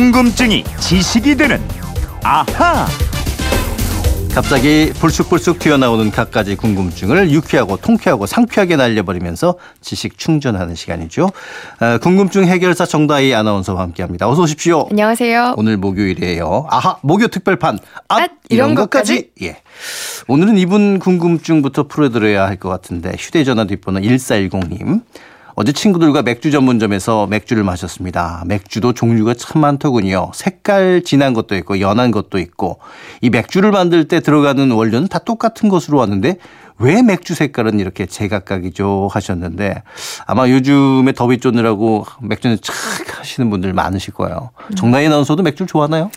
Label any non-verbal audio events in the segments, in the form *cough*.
궁금증이 지식이 되는 아하. 갑자기 불쑥불쑥 튀어나오는 갖가지 궁금증을 유쾌하고 통쾌하고 상쾌하게 날려버리면서 지식 충전하는 시간이죠. 아, 궁금증 해결사 정다희 아나운서와 함께합니다. 어서 오십시오. 안녕하세요. 오늘 목요일이에요. 아하 목요 특별판 앗, 앗, 이런 이런 것까지. 예. 오늘은 이분 궁금증부터 풀어드려야 할 것 같은데 휴대전화 뒷번호 1410님. 어제 친구들과 맥주 전문점에서 맥주를 마셨습니다. 맥주도 종류가 참 많더군요. 색깔 진한 것도 있고 연한 것도 있고 이 맥주를 만들 때 들어가는 원료는 다 똑같은 것으로 왔는데 왜 맥주 색깔은 이렇게 제각각이죠 하셨는데 아마 요즘에 더위 쫓느라고 맥주는 착 하시는 분들 많으실 거예요. 정나희 아나운서도 맥주를 좋아하나요?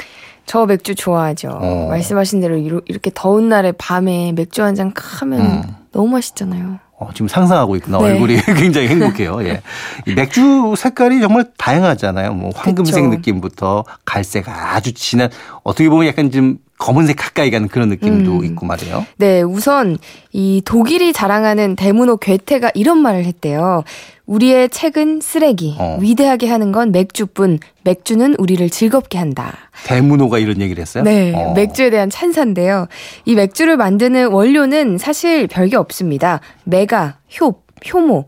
저 맥주 좋아하죠. 어. 말씀하신 대로 이렇게 더운 날에 밤에 맥주 한 잔 하면 음. 너무 맛있잖아요. 어, 지금 상상하고 있구나. 네. 얼굴이 *laughs* 굉장히 행복해요. 예. 이 맥주 색깔이 정말 다양하잖아요. 뭐 황금색 그쵸. 느낌부터 갈색 아주 진한 어떻게 보면 약간 좀 검은색 가까이 가는 그런 느낌도 음. 있고 말이에요. 네, 우선 이 독일이 자랑하는 대문호 괴테가 이런 말을 했대요. 우리의 책은 쓰레기, 어. 위대하게 하는 건 맥주뿐, 맥주는 우리를 즐겁게 한다. 대문호가 이런 얘기를 했어요. 네, 어. 맥주에 대한 찬사인데요. 이 맥주를 만드는 원료는 사실 별게 없습니다. 맥아, 효, 효모,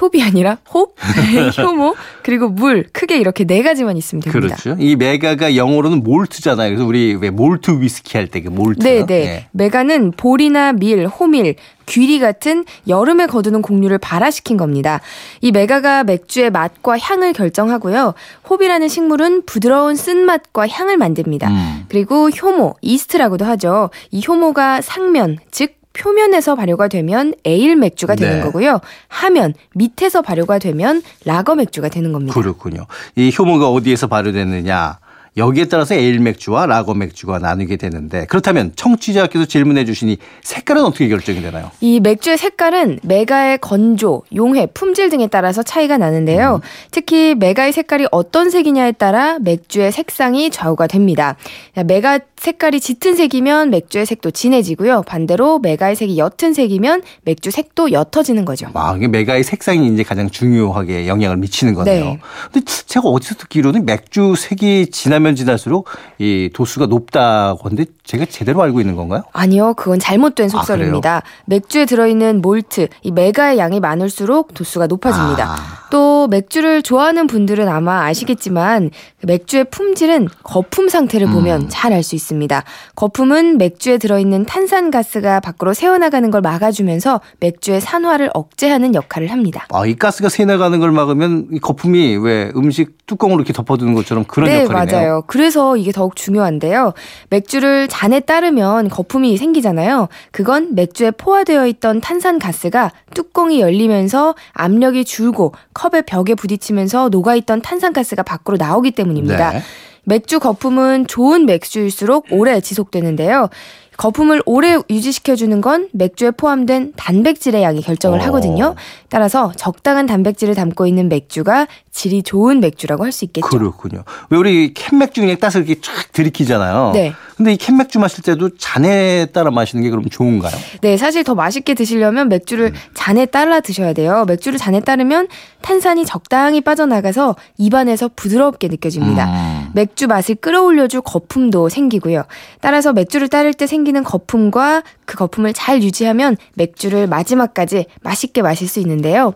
홉이 아니라 홉, *laughs* 효모, 그리고 물, 크게 이렇게 네 가지만 있으면 됩니다. 그렇죠. 이 맥아가 영어로는 몰트잖아요. 그래서 우리 왜 몰트 위스키 할 때 그 몰트. 네, 네. 예. 맥아는 보리나 밀, 호밀, 귀리 같은 여름에 거두는 곡류를 발아시킨 겁니다. 이 맥아가 맥주의 맛과 향을 결정하고요. 홉이라는 식물은 부드러운 쓴맛과 향을 만듭니다. 음. 그리고 효모, 이스트라고도 하죠. 이 효모가 상면, 즉 표면에서 발효가 되면 에일 맥주가 되는 네. 거고요. 하면, 밑에서 발효가 되면 라거 맥주가 되는 겁니다. 그렇군요. 이 효모가 어디에서 발효됐느냐. 여기에 따라서 에일 맥주와 라거 맥주가 나뉘게 되는데 그렇다면 청취자께서 질문해 주시니 색깔은 어떻게 결정이 되나요? 이 맥주의 색깔은 맥아의 건조, 용해, 품질 등에 따라서 차이가 나는데요. 특히 맥아의 색깔이 어떤 색이냐에 따라 맥주의 색상이 좌우가 됩니다. 맥아 색깔이 짙은 색이면 맥주의 색도 진해지고요. 반대로 맥아의 색이 옅은 색이면 맥주 색도 옅어지는 거죠. 아, 이게 맥아의 색상이 이제 가장 중요하게 영향을 미치는 거네요. 네. 근데 제가 어디서 듣기로는 맥주 색이 진하면 진할수록 이 도수가 높다고 하는데 제가 제대로 알고 있는 건가요? 아니요, 그건 잘못된 아, 속설입니다. 맥주에 들어있는 몰트, 이 맥아의 양이 많을수록 도수가 높아집니다. 아. 또 맥주를 좋아하는 분들은 아마 아시겠지만 그 맥주의 품질은 거품 상태를 보면 음. 잘알 수 있습니다. 거품은 맥주에 들어있는 탄산가스가 밖으로 새어나가는 걸 막아주면서 맥주의 산화를 억제하는 역할을 합니다. 아, 이 가스가 새 나가는 걸 막으면 이 거품이 왜 음식 뚜껑으로 이렇게 덮어두는 것처럼 그런 네, 역할이네요. 맞아요. 그래서 이게 더욱 중요한데요. 맥주를 잔에 따르면 거품이 생기잖아요. 그건 맥주에 포화되어 있던 탄산가스가 뚜껑이 열리면서 압력이 줄고 컵의 벽에 부딪히면서 녹아있던 탄산가스가 밖으로 나오기 때문입니다. 네. 맥주 거품은 좋은 맥주일수록 오래 지속되는데요. 거품을 오래 유지시켜주는 건 맥주에 포함된 단백질의 양이 결정을 어. 하거든요. 따라서 적당한 단백질을 담고 있는 맥주가 질이 좋은 맥주라고 할 수 있겠죠. 그렇군요. 왜 우리 캔 맥주 그냥 따서 이렇게 쫙 들이키잖아요. 네. 근데 이 캔 맥주 마실 때도 잔에 따라 마시는 게 그럼 좋은가요? 네, 사실 더 맛있게 드시려면 맥주를 잔에 따라 드셔야 돼요. 맥주를 잔에 따르면 탄산이 적당히 빠져나가서 입안에서 부드럽게 느껴집니다. 음. 맥주 맛을 끌어올려줄 거품도 생기고요. 따라서 맥주를 따를 때 생기는 거품과 그 거품을 잘 유지하면 맥주를 마지막까지 맛있게 마실 수 있는데요.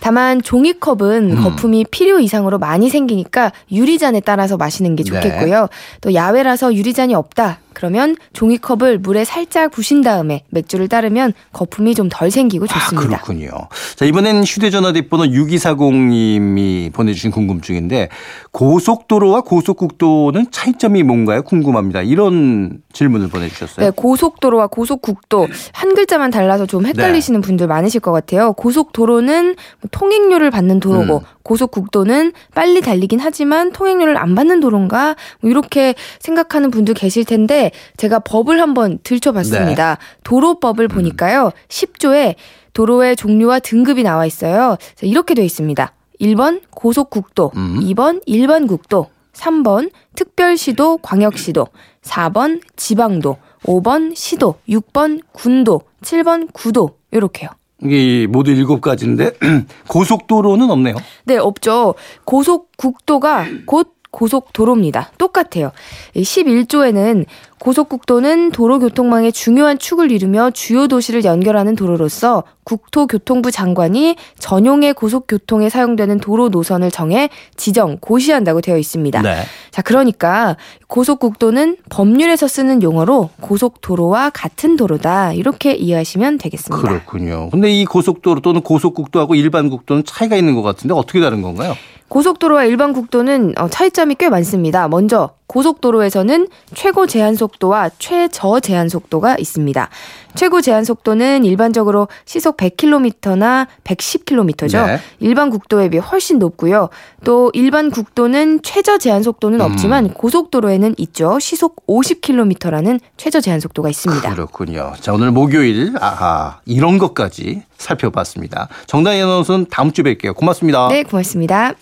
다만 종이컵은 음. 거품이 필요 이상으로 많이 생기니까 유리잔에 따라서 마시는 게 네. 좋겠고요. 또 야외라서 유리잔이 없다. 그러면 종이컵을 물에 살짝 부신 다음에 맥주를 따르면 거품이 좀 덜 생기고 좋습니다. 아, 그렇군요. 자, 이번엔 휴대전화 뒷번호 6240님이 보내주신 궁금증인데 고속도로와 고속국도는 차이점이 뭔가요? 궁금합니다. 이런 질문을 보내주셨어요. 네, 고속도로와 고속국도 한 글자만 달라서 좀 헷갈리시는 분들 많으실 것 같아요. 고속도로는 뭐 통행료를 받는 도로고 음. 고속국도는 빨리 달리긴 하지만 통행료를 안 받는 도로인가 뭐 이렇게 생각하는 분들 계실 텐데 제가 법을 한번 들춰봤습니다. 네. 도로법을 음. 보니까요. 10조에 도로의 종류와 등급이 나와 있어요. 이렇게 돼 있습니다. 1번 고속국도, 음. 2번 일반 국도, 3번 특별시도, 광역시도, 4번 지방도, 5번 시도, 6번 군도, 7번 구도 이렇게요. 이게 모두 일곱 가지인데 *clears throat* 고속도로는 없네요. 네, 없죠. 고속국도가 곧 고속도로입니다. 똑같아요. 11조에는 고속국도는 도로교통망의 중요한 축을 이루며 주요 도시를 연결하는 도로로서 국토교통부 장관이 전용의 고속교통에 사용되는 도로 노선을 정해 지정, 고시한다고 되어 있습니다. 네. 자, 그러니까 고속국도는 법률에서 쓰는 용어로 고속도로와 같은 도로다. 이렇게 이해하시면 되겠습니다. 그렇군요. 근데 이 고속도로 또는 고속국도하고 일반 국도는 차이가 있는 것 같은데 어떻게 다른 건가요? 고속도로와 일반 국도는 어, 차이점이 꽤 많습니다. 먼저 고속도로에서는 최고 제한 속 도와 최저 제한 속도가 있습니다. 최고 제한 속도는 일반적으로 시속 100km나 110km죠. 네. 일반 국도에 비해 훨씬 높고요. 또 일반 국도는 최저 제한 속도는 없지만 고속도로에는 있죠. 시속 50km라는 최저 제한 속도가 있습니다. 그렇군요. 자, 오늘 목요일, 아하, 이런 것까지 살펴봤습니다. 정다희 아나운서는 다음 주에 뵐게요. 고맙습니다. 네, 고맙습니다.